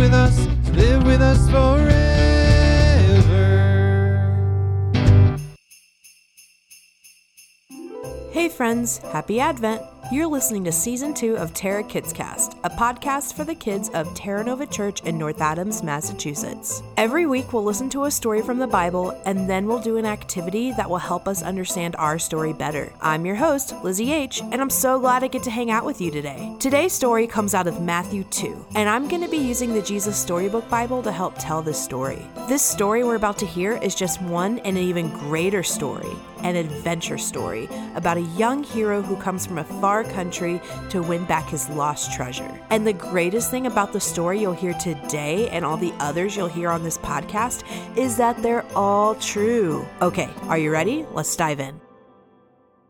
with us, live with us forever. Hey friends, happy Advent! You're listening to season two of Terra Kids Cast, a podcast for the kids of Terra Nova Church in North Adams, Massachusetts. Every week we'll listen to a story from the Bible and then we'll do an activity that will help us understand our story better. I'm your host, Lizzie H, and I'm so glad I get to hang out with you today. Today's story comes out of Matthew 2, and I'm going to be using the Jesus Storybook Bible to help tell this story. This story we're about to hear is just one in an even greater story, an adventure story about a young hero who comes from a far country to win back his lost treasure. And the greatest thing about the story you'll hear today and all the others you'll hear on this podcast is that they're all true. Okay, are you ready? Let's dive in.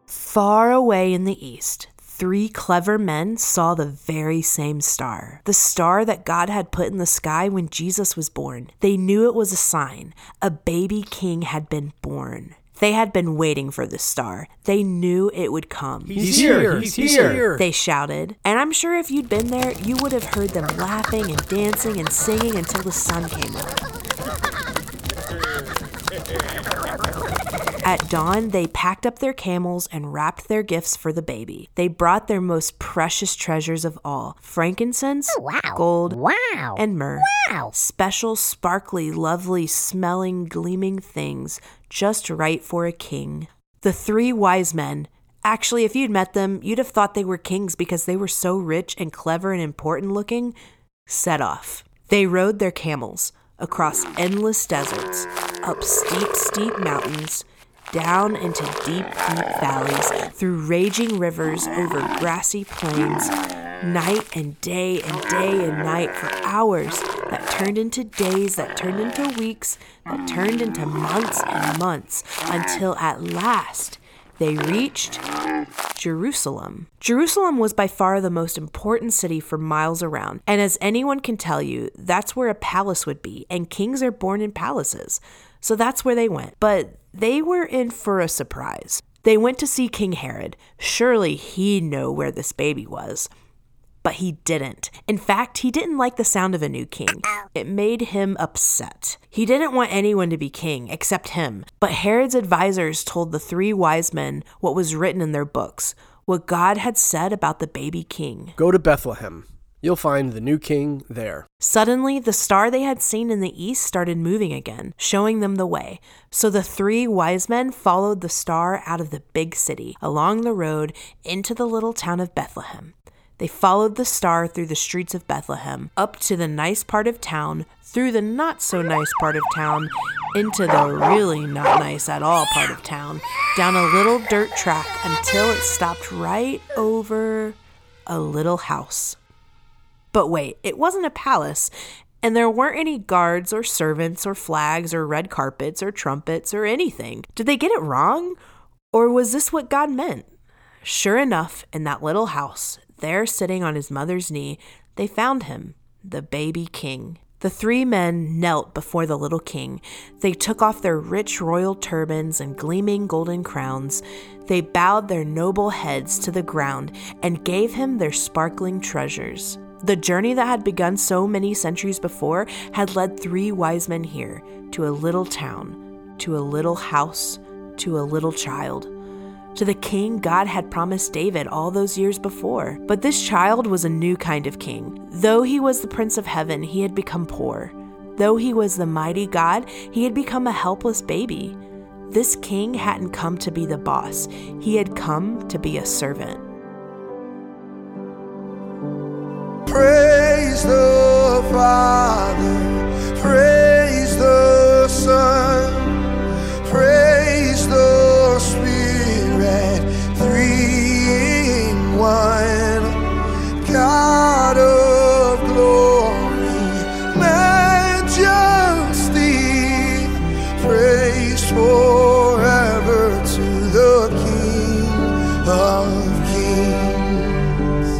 Far away in the east, three clever men saw the very same star. The star that God had put in the sky when Jesus was born. They knew it was a sign. A baby king had been born. They had been waiting for the star. They knew it would come. He's, here. He's, here. They shouted. And I'm sure if you'd been there, you would have heard them laughing and dancing and singing until the sun came up. At dawn, they packed up their camels and wrapped their gifts for the baby. They brought their most precious treasures of all frankincense, oh, wow. gold, Wow. and myrrh. wow. Special, sparkly, lovely, smelling, gleaming things just right for a king. The three wise men. Actually, if you'd met them, you'd have thought they were kings because they were so rich and clever and important looking. Set off. They rode their camels across endless deserts, up steep, steep mountains, down into deep, deep valleys, through raging rivers, over grassy plains, night and day and day and night for hours that turned into days, that turned into weeks, that turned into months and months, until at last they reached Jerusalem. Jerusalem was by far the most important city for miles around, and as anyone can tell you, that's where a palace would be, and kings are born in palaces. So that's where they went. But they were in for a surprise. They went to see King Herod. Surely he'd know where this baby was. But he didn't. In fact, he didn't like the sound of a new king. It made him upset. He didn't want anyone to be king except him. But Herod's advisors told the three wise men what was written in their books, what God had said about the baby king. Go to Bethlehem. You'll find the new king there. Suddenly, the star they had seen in the east started moving again, showing them the way. So the three wise men followed the star out of the big city, along the road, into the little town of Bethlehem. They followed the star through the streets of Bethlehem, up to the nice part of town, through the not so nice part of town, into the really not nice at all part of town, down a little dirt track until it stopped right over a little house. But wait, it wasn't a palace, and there weren't any guards or servants or flags or red carpets or trumpets or anything. Did they get it wrong? Or was this what God meant? Sure enough, in that little house, there sitting on his mother's knee, they found him, the baby king. The three men knelt before the little king. They took off their rich royal turbans and gleaming golden crowns. They bowed their noble heads to the ground and gave him their sparkling treasures. The journey that had begun so many centuries before had led three wise men here to a little town, to a little house, to a little child to the king God had promised David all those years before. But this child was a new kind of king. Though he was the prince of heaven, he had become poor. Though he was the mighty God, he had become a helpless baby. This king hadn't come to be the boss, he had come to be a servant. Praise the Father, forever to the King of Kings.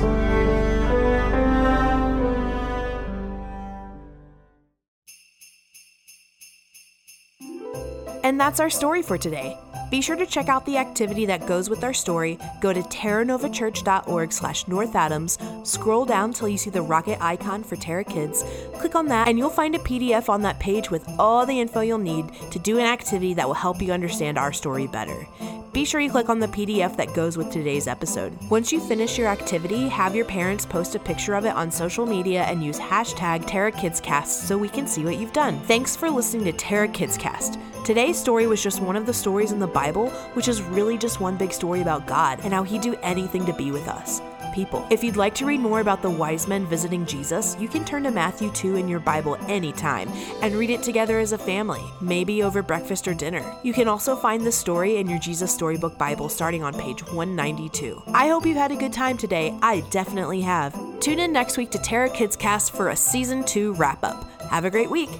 And that's our story for today. Be sure to check out the activity that goes with our story. Go to terranovachurch.org slash North Adams, scroll down till you see the rocket icon for Terra Kids, click on that, and you'll find a PDF on that page with all the info you'll need to do an activity that will help you understand our story better. Be sure you click on the PDF that goes with today's episode. Once you finish your activity, have your parents post a picture of it on social media and use hashtag TerraKidsCast so we can see what you've done. Thanks for listening to Terra Kids Cast. Today's story was just one of the stories in the Bible, which is really just one big story about God and how He'd do anything to be with us people. If you'd like to read more about the wise men visiting Jesus, you can turn to Matthew 2 in your Bible anytime and read it together as a family, maybe over breakfast or dinner. You can also find the story in your Jesus Storybook Bible starting on page 192. I hope you've had a good time today. I definitely have. Tune in next week to Terra Kids Cast for a season 2 wrap up. Have a great week.